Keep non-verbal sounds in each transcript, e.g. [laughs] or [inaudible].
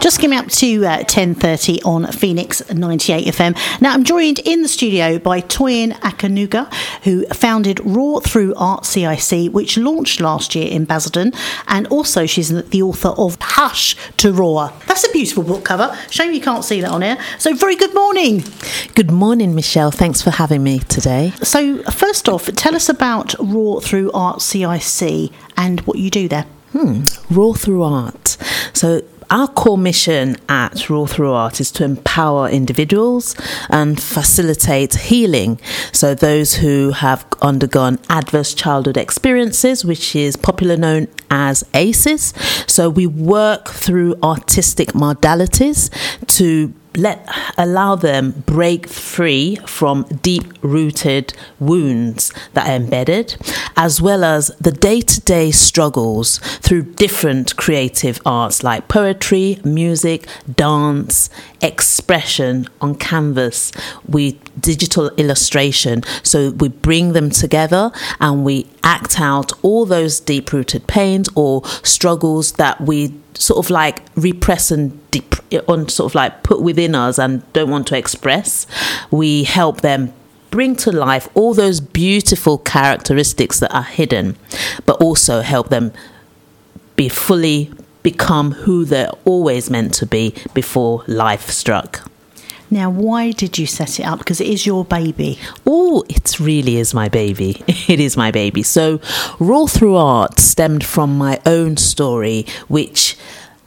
Just came up to uh, 10.30 on Phoenix 98 FM. Now, I'm joined in the studio by Toyin Okunuga, who founded Roar Through Art CIC, which launched last year in Basildon. And also, she's the author of Hush to Roar. That's a beautiful book cover. Shame you can't see that on air. So, very good morning. Good morning, Michelle. Thanks for having me today. So, first off, tell us about Roar Through Art CIC and what you do there. Hmm. Roar Through Art. So, our core mission at Roar Through Art is to empower individuals and facilitate healing. So, those who have undergone adverse childhood experiences, which is popularly known as ACEs. So, we work through artistic modalities to let allow them break free from deep rooted wounds that are embedded as well as the day-to-day struggles through different creative arts like poetry music dance expression on canvas we digital illustration. So we bring them together and we act out all those deep-rooted pains or struggles that we sort of like repress and deep on sort of like put within us and don't want to express. We help them bring to life all those beautiful characteristics that are hidden but also help them be fully become who they're always meant to be before life struck now, why did you set it up? Because it is your baby. Oh, it really is my baby. [laughs] It is my baby. So, Roar Through Art stemmed from my own story, which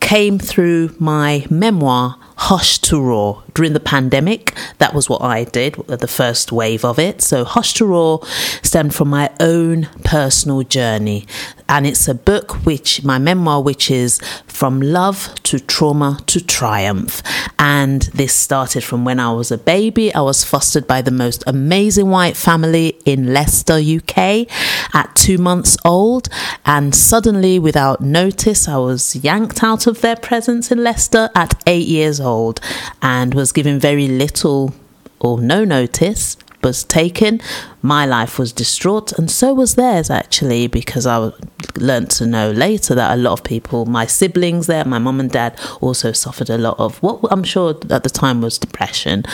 came through my memoir, Hush to Roar, during the pandemic. That was what I did, the first wave of it. So, Hush to Roar stemmed from my own personal journey. And it's a book which, my memoir, which is From Love to Trauma to Triumph. And this started from when I was a baby. I was fostered by the most amazing white family in Leicester, UK, at two months old. And suddenly, without notice, I was yanked out of their presence in Leicester at eight years old and was given very little or no notice was taken, my life was distraught, and so was theirs actually, because I learned to know later that a lot of people, my siblings there, my mum and dad, also suffered a lot of what I'm sure at the time was depression.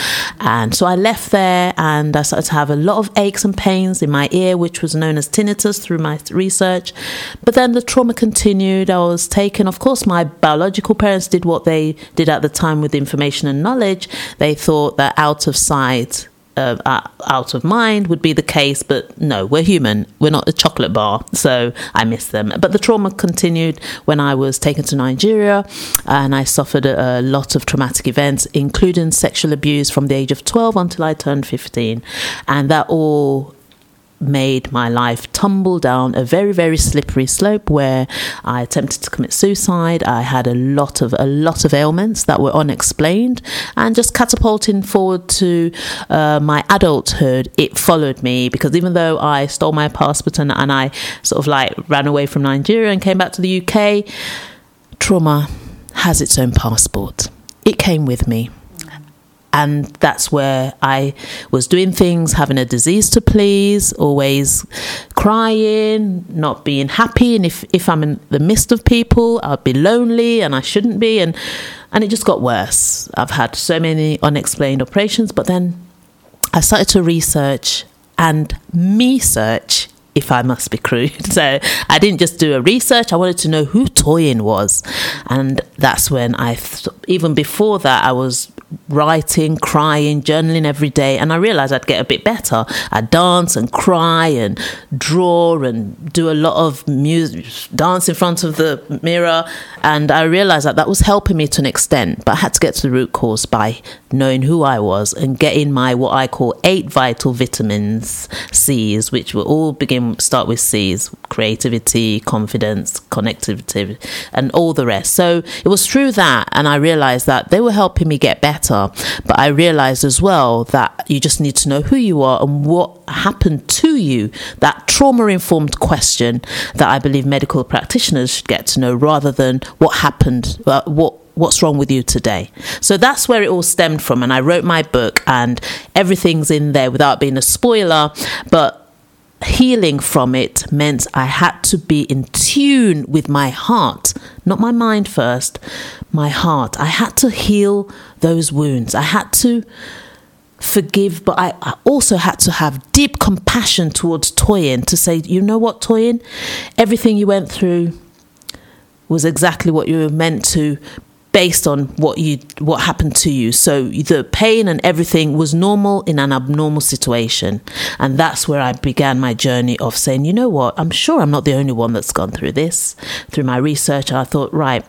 And so I left there and I started to have a lot of aches and pains in my ear, which was known as tinnitus through my research. But then the trauma continued. I was taken, of course, my biological parents did what they did at the time with information and knowledge. They thought that out of sight, uh, out of mind would be the case, but no, we're human. We're not a chocolate bar, so I miss them. But the trauma continued when I was taken to Nigeria, and I suffered a, a lot of traumatic events, including sexual abuse from the age of 12 until I turned 15. And that all made my life tumble down a very very slippery slope where I attempted to commit suicide. I had a lot of a lot of ailments that were unexplained, and just catapulting forward to uh, my adulthood, it followed me because even though I stole my passport and, and I sort of like ran away from Nigeria and came back to the UK, trauma has its own passport. It came with me and that's where I was doing things, having a disease to please, always crying, not being happy, and if if I'm in the midst of people, I'd be lonely, and I shouldn't be, and and it just got worse. I've had so many unexplained operations, but then I started to research and me search if I must be crude. [laughs] So I didn't just do a research, I wanted to know who Toyin was. And that's when I, th- even before that, I was writing, crying, journaling every day. And I realized I'd get a bit better. I'd dance and cry and draw and do a lot of music, dance in front of the mirror. And I realized that that was helping me to an extent. But I had to get to the root cause by knowing who I was and getting my what I call eight vital vitamins, C's, which will all begin start with C's creativity, confidence, connectivity, and all the rest. So it was through that, and I realized that they were helping me get better. But I realized as well that you just need to know who you are and what happened to you. That trauma informed question that I believe medical practitioners should get to know rather than what happened, uh, what what's wrong with you today. So that's where it all stemmed from. And I wrote my book, and everything's in there without being a spoiler. But healing from it meant I had to be in tune with my heart, not my mind first, my heart. I had to heal those wounds. I had to forgive, but I, I also had to have deep compassion towards Toyin to say, you know what, Toyin, everything you went through was exactly what you were meant to based on what you what happened to you. So the pain and everything was normal in an abnormal situation. And that's where i began my journey of saying you know what? I'm sure i'm not the only one that's gone through this. Through my research i thought right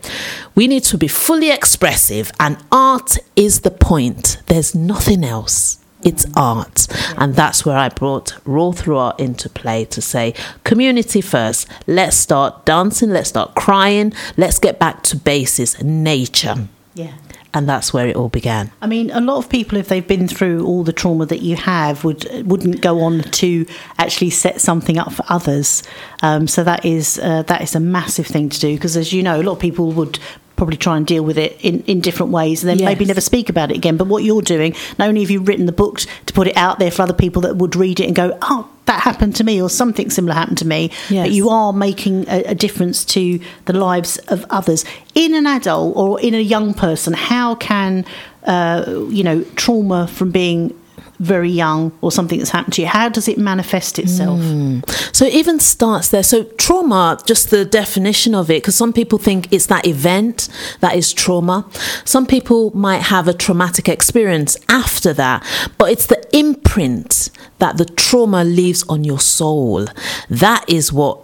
we need to be fully expressive and art is the point. There's nothing else it's art. And that's where I brought Roar Through Art into play to say, community first. Let's start dancing, let's start crying, let's get back to basis, nature. Yeah. And that's where it all began. I mean, a lot of people, if they've been through all the trauma that you have, would wouldn't go on to actually set something up for others. Um, so that is uh, that is a massive thing to do because, as you know, a lot of people would probably try and deal with it in, in different ways and then Yes. maybe never speak about it again. But what you're doing, not only have you written the book to put it out there for other people that would read it and go, oh, that happened to me or something similar happened to me, Yes. but you are making a, a difference to the lives of others. In an adult or in a young person, how can, uh, you know, trauma from being very young or something that's happened to you, how does it manifest itself? Hmm. So it even starts there. So trauma, just the definition of it, because some people think it's that event that is trauma. Some people might have a traumatic experience after that, but it's the imprint that the trauma leaves on your soul. That is what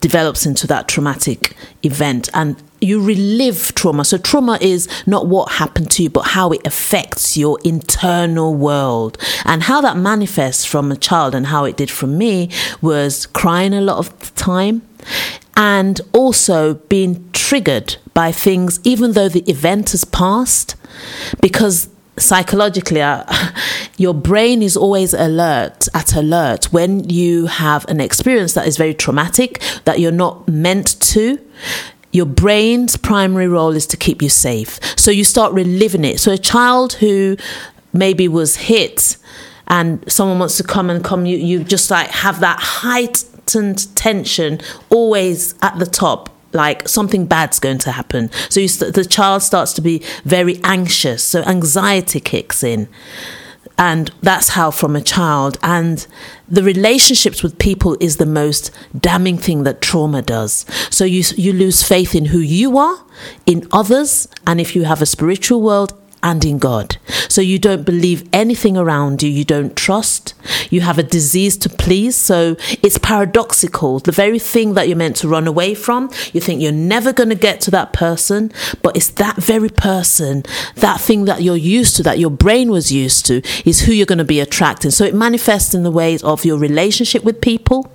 develops into that traumatic event and you relive trauma. So trauma is not what happened to you, but how it affects your internal world. And how that manifests from a child and how it did from me was crying a lot of the time and also being triggered by things, even though the event has passed, because psychologically uh, [laughs] your brain is always alert at alert when you have an experience that is very traumatic that you're not meant to your brain's primary role is to keep you safe. So you start reliving it. So a child who maybe was hit and someone wants to come and come you you just like have that heightened tension always at the top like something bad's going to happen. So st- the child starts to be very anxious. So anxiety kicks in and that's how from a child. And the relationships with people is the most damning thing that trauma does. So you you lose faith in who you are in others and if you have a spiritual world and in God. So you don't believe anything around you, you don't trust, you have a disease to please. So it's paradoxical. The very thing that you're meant to run away from, you think you're never going to get to that person, but it's that very person, that thing that you're used to, that your brain was used to, is who you're going to be attracting. So it manifests in the ways of your relationship with people.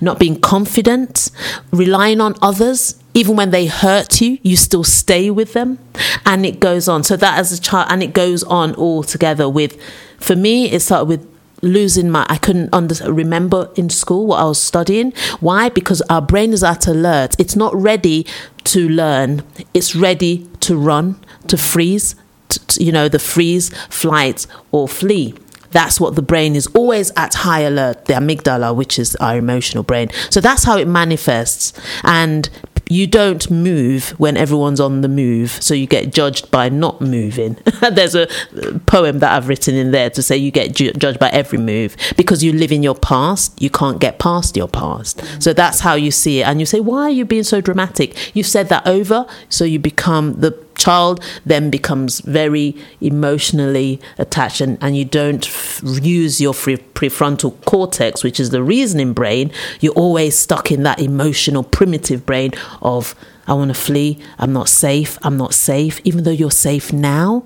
Not being confident, relying on others, even when they hurt you, you still stay with them. And it goes on. So that as a child, and it goes on all together with, for me, it started with losing my, I couldn't under, remember in school what I was studying. Why? Because our brain is at alert. It's not ready to learn, it's ready to run, to freeze, to, you know, the freeze, flight, or flee. That's what the brain is always at high alert, the amygdala, which is our emotional brain. So that's how it manifests. And you don't move when everyone's on the move, so you get judged by not moving. [laughs] There's a uh, poem that I've written in there to say you get ju- judged by every move because you live in your past, you can't get past your past. Mm. So that's how you see it. And you say, Why are you being so dramatic? You've said that over, so you become the child then becomes very emotionally attached and, and you don't f- use your free prefrontal cortex which is the reasoning brain. You're always stuck in that emotional primitive brain of i want to flee i'm not safe i'm not safe. Even though you're safe now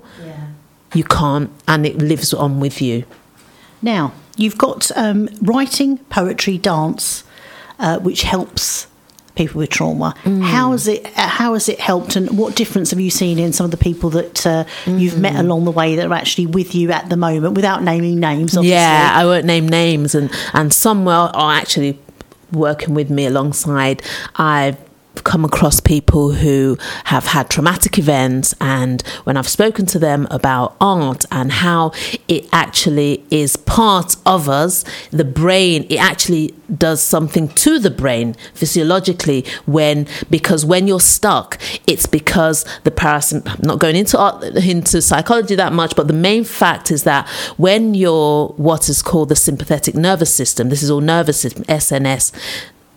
you can't and it lives on with you. Now, you've got um, writing, poetry, dance, uh, which helps people with trauma. How has it? uh, How has it helped, and what difference have you seen in some of the people that uh, you've met along the way that are actually with you at the moment, without naming names? Obviously. Yeah, I won't name names, and and some are actually working with me alongside. I've come across people who have had traumatic events and when I've spoken to them about art and how it actually is part of us the brain it actually does something to the brain physiologically when because when you're stuck it's because the parasym I'm not going into art, into psychology that much but the main fact is that when you're what is called the sympathetic nervous system this is all nervous system SNS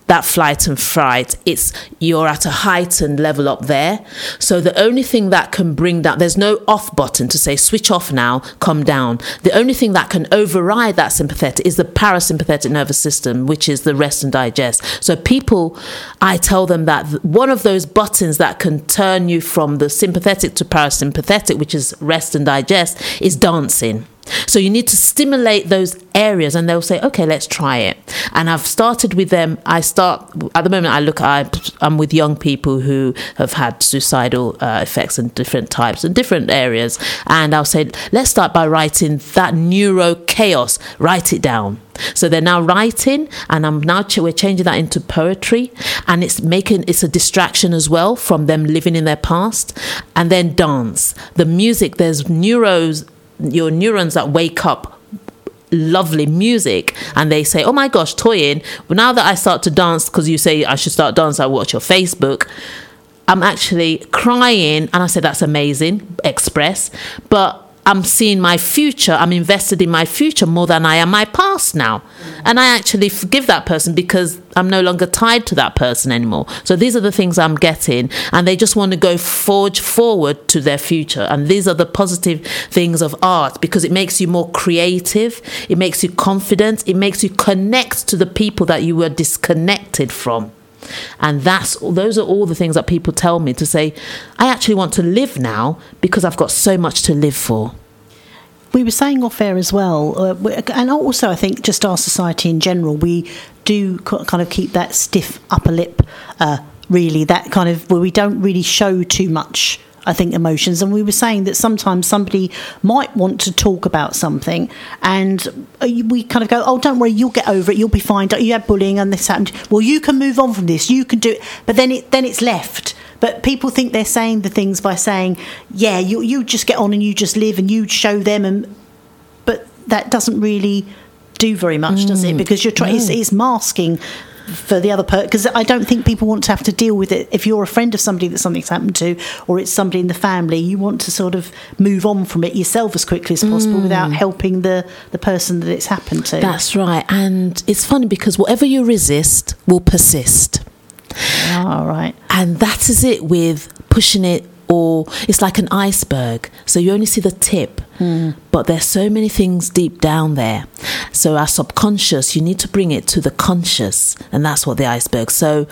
that flight and fright it's you're at a heightened level up there. So the only thing that can bring that there's no off button to say switch off now come down. The only thing that can override that sympathetic is the parasympathetic nervous system which is the rest and digest. So people i tell them that one of those buttons that can turn you from the sympathetic to parasympathetic which is rest and digest is dancing so you need to stimulate those areas and they'll say, okay, let's try it. And I've started with them. I start, at the moment, I look, I, I'm with young people who have had suicidal uh, effects and different types and different areas. And I'll say, let's start by writing that neuro chaos, write it down. So they're now writing, and I'm now ch- we're changing that into poetry, and it's making it's a distraction as well from them living in their past, and then dance. The music, there's neuros your neurons that wake up lovely music and they say oh my gosh toyin but now that i start to dance because you say i should start dance i watch your facebook i'm actually crying and i said that's amazing express but I'm seeing my future. I'm invested in my future more than I am my past now. And I actually forgive that person because I'm no longer tied to that person anymore. So these are the things I'm getting. And they just want to go forge forward to their future. And these are the positive things of art because it makes you more creative, it makes you confident, it makes you connect to the people that you were disconnected from. And that's those are all the things that people tell me to say, I actually want to live now because I've got so much to live for. We were saying off air as well, uh, and also I think just our society in general, we do kind of keep that stiff upper lip, uh, really, that kind of where we don't really show too much I think, emotions. And we were saying that sometimes somebody might want to talk about something, and uh, we kind of go, "Oh, don't worry, you'll get over it. You'll be fine. You had bullying and this happened. Well, you can move on from this. You can do it." But then it then it's left. But people think they're saying the things by saying, "Yeah, you you just get on and you just live and you show them," and but that doesn't really do very much, mm, does it? Mm. Because you're trying, no. it's, it's masking for the other person because I don't think people want to have to deal with it. If you're a friend of somebody that something's happened to, or it's somebody in the family, you want to sort of move on from it yourself as quickly as possible mm. without helping the the person that it's happened to. That's right, and it's funny because whatever you resist will persist. All right, and that is it with pushing it or it's like an iceberg. So you only see the tip, mm. but there's so many things deep down there. So our subconscious, you need to bring it to the conscious, and that's what the iceberg. So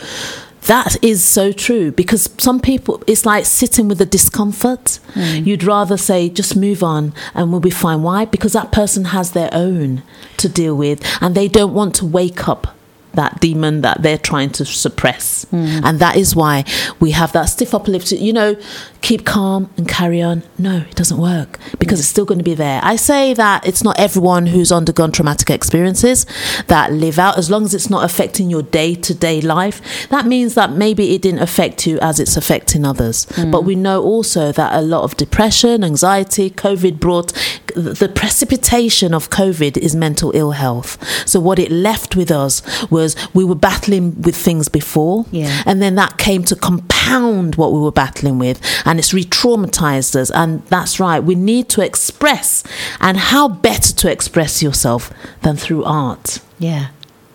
that is so true because some people it's like sitting with the discomfort mm. you'd rather say just move on and we'll be fine why because that person has their own to deal with and they don't want to wake up that demon that they're trying to suppress. Mm. And that is why we have that stiff upper lip you know, keep calm and carry on. No, it doesn't work because mm. it's still going to be there. I say that it's not everyone who's undergone traumatic experiences that live out, as long as it's not affecting your day to day life. That means that maybe it didn't affect you as it's affecting others. Mm. But we know also that a lot of depression, anxiety, COVID brought the precipitation of COVID is mental ill health. So what it left with us was we were battling with things before, yeah. and then that came to compound what we were battling with, and it's re-traumatized us. And that's right, we need to express, and how better to express yourself than through art? Yeah.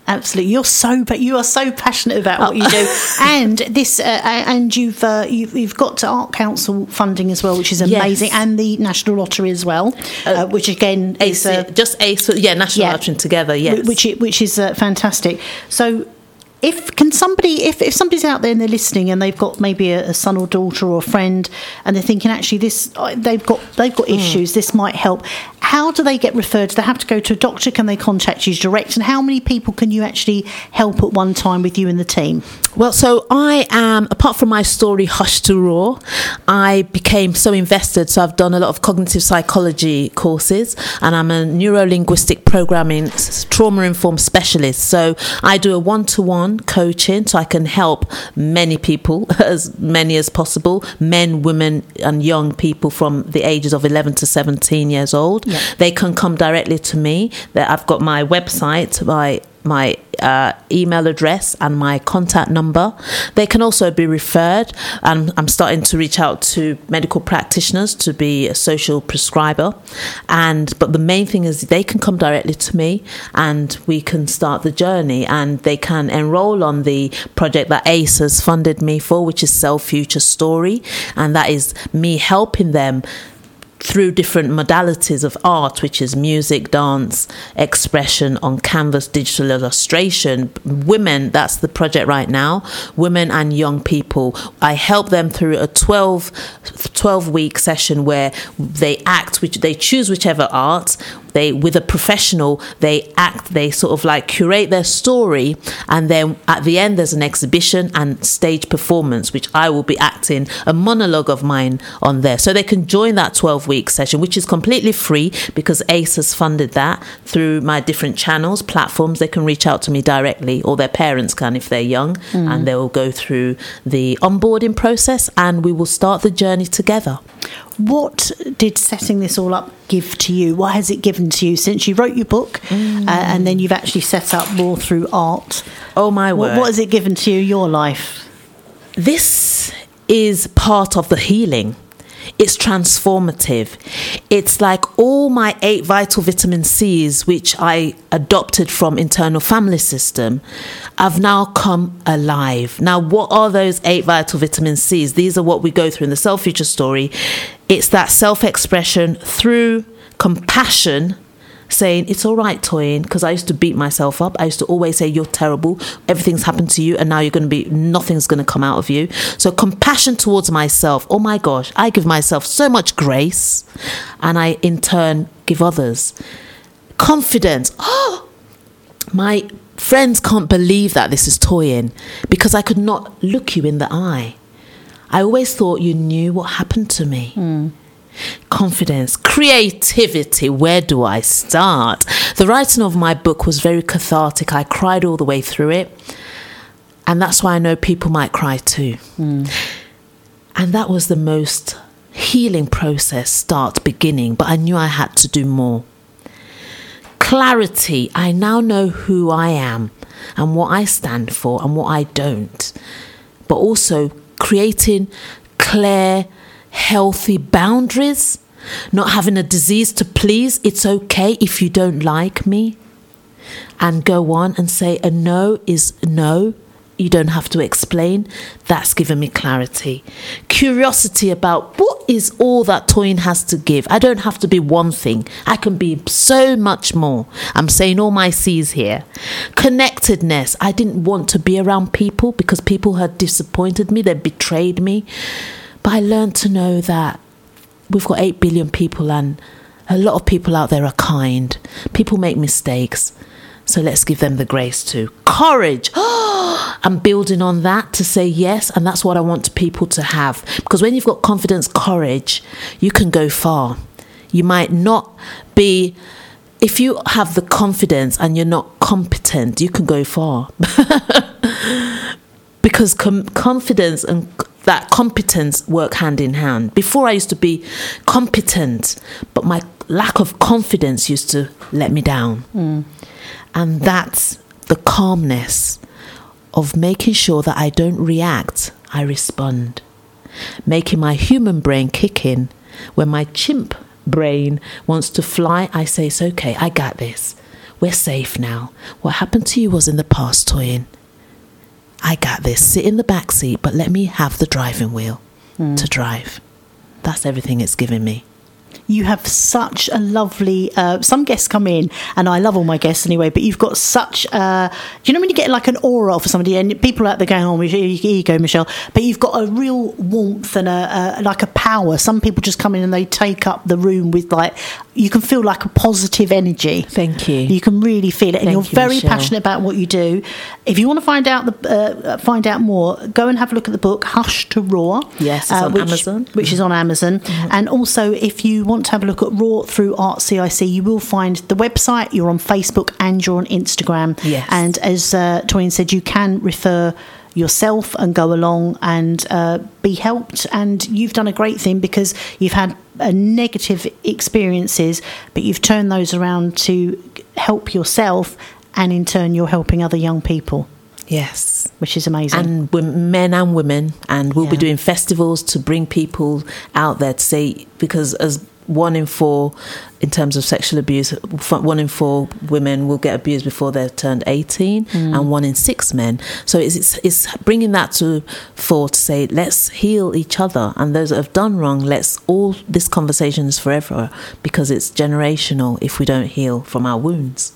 Absolutely, you're so but you are so passionate about what you do, [laughs] oh. and this uh, and you've, uh, you've, you've got Art Council funding as well, which is amazing, yes. and the National Lottery as well, uh, uh which again is uh, just ACE, yeah, National yeah, Lottery together, yes, which which is uh, fantastic. So if can somebody if, if somebody's out there and they're listening and they've got maybe a, a son or daughter or a friend and they're thinking actually this uh, they've got they've got mm. issues this might help how do they get referred? Do they have to go to a doctor? Can they contact you direct? And how many people can you actually help at one time with you and the team? Well so i am apart from my story hush to roar i became so invested so i've done a lot of cognitive psychology courses and i'm a neuro linguistic programming trauma informed specialist. So i do a one-to-one one coaching so I can help many people, [laughs] as many as possible men, women, and young people from the ages of 11 to 17 years old. Yeah. They can come directly to me. That I've got my website, my my uh, email address and my contact number. They can also be referred, and I'm starting to reach out to medical practitioners to be a social prescriber. And but the main thing is they can come directly to me, and we can start the journey. And they can enroll on the project that ACE has funded me for, which is Self Future Story, and that is me helping them through different modalities of art, which is music, dance, expression on canvas, digital illustration. Women, that's the project right now, women and young people. I help them through a 12, 12 week session where they act, which they choose whichever art. They, with a professional, they act, they sort of like curate their story, and then at the end, there's an exhibition and stage performance, which I will be acting a monologue of mine on there. So they can join that 12 week session, which is completely free because ACE has funded that through my different channels, platforms. They can reach out to me directly, or their parents can if they're young, mm. and they will go through the onboarding process and we will start the journey together. What did setting this all up give to you? What has it given to you since you wrote your book uh, and then you've actually set up more through art? Oh, my What, word. what has it given to you, your life? this is part of the healing. It's transformative. It's like all my eight vital vitamin C's, which I adopted from internal family system, have now come alive. Now, what are those eight vital vitamin C's? These are what we go through in the self future story. It's that self expression through compassion saying it's all right toyin because i used to beat myself up. I used to always say you're terrible. Everything's happened to you and now you're going to be nothing's going to come out of you so compassion towards myself. Oh my gosh i give myself so much grace and i in turn give others confidence. Oh [gasps] my friends can't believe that this is toyin because i could not look you in the eye. I always thought you knew what happened to me hmm. Confidence, creativity. Where do I start? The writing of my book was very cathartic. I cried all the way through it. And that's why I know people might cry too. Hmm. And that was the most healing process, start, beginning. But I knew I had to do more. Clarity. I now know who I am and what I stand for and what I don't. But also creating clear, healthy boundaries, not having a disease to please. It's okay if you don't like me. And go on and say a no is no. You don't have to explain. That's given me clarity. Curiosity about what is all that Toyin has to give. I don't have to be one thing. I can be so much more. I'm saying all my C's here. Connectedness. I didn't want to be around people because people had disappointed me, they betrayed me. But I learned to know that we've got 8 billion people and a lot of people out there are kind. People make mistakes. So let's give them the grace to courage. [gasps] I'm building on that to say yes, and that's what I want people to have. Because when you've got confidence, courage, you can go far. You might not be, if you have the confidence and you're not competent, you can go far. [laughs] because com- confidence and that competence work hand in hand. Before I used to be competent, but my lack of confidence used to let me down. Mm. And that's the calmness of making sure that I don't react, I respond. Making my human brain kick in. When my chimp brain wants to fly, I say, It's okay, I got this. We're safe now. What happened to you was in the past, Toyin. I got this. Sit in the back seat, but let me have the driving wheel to drive. That's everything it's given me. You have such a lovely. Uh, some guests come in, and I love all my guests anyway. But you've got such. Uh, do you know when you get like an aura for somebody, and people out there going, "Oh, here you go, Michelle." But you've got a real warmth and a, a like a power. Some people just come in and they take up the room with like you can feel like a positive energy. Thank you. You can really feel it, and Thank you're you, very Michelle. passionate about what you do. If you want to find out the uh, find out more, go and have a look at the book "Hush to Roar." Yes, it's on which, Amazon. Mm-hmm. which is on Amazon. And also, if you want to have a look at Roar through Art CIC, you will find the website. You're on Facebook and you're on Instagram. Yes. And as uh, Toyin said, you can refer yourself and go along and uh, be helped. And you've done a great thing because you've had uh, negative experiences, but you've turned those around to help yourself, and in turn, you're helping other young people, Yes. which is amazing. and men and women and we'll be doing festivals to bring people out there to say because as one in four in terms of sexual abuse one in four women will get abused before they're turned 18 mm. and one in six men. So it's, it's it's bringing that to fore to say let's heal each other and those that have done wrong let's all this conversation is forever because it's generational if we don't heal from our wounds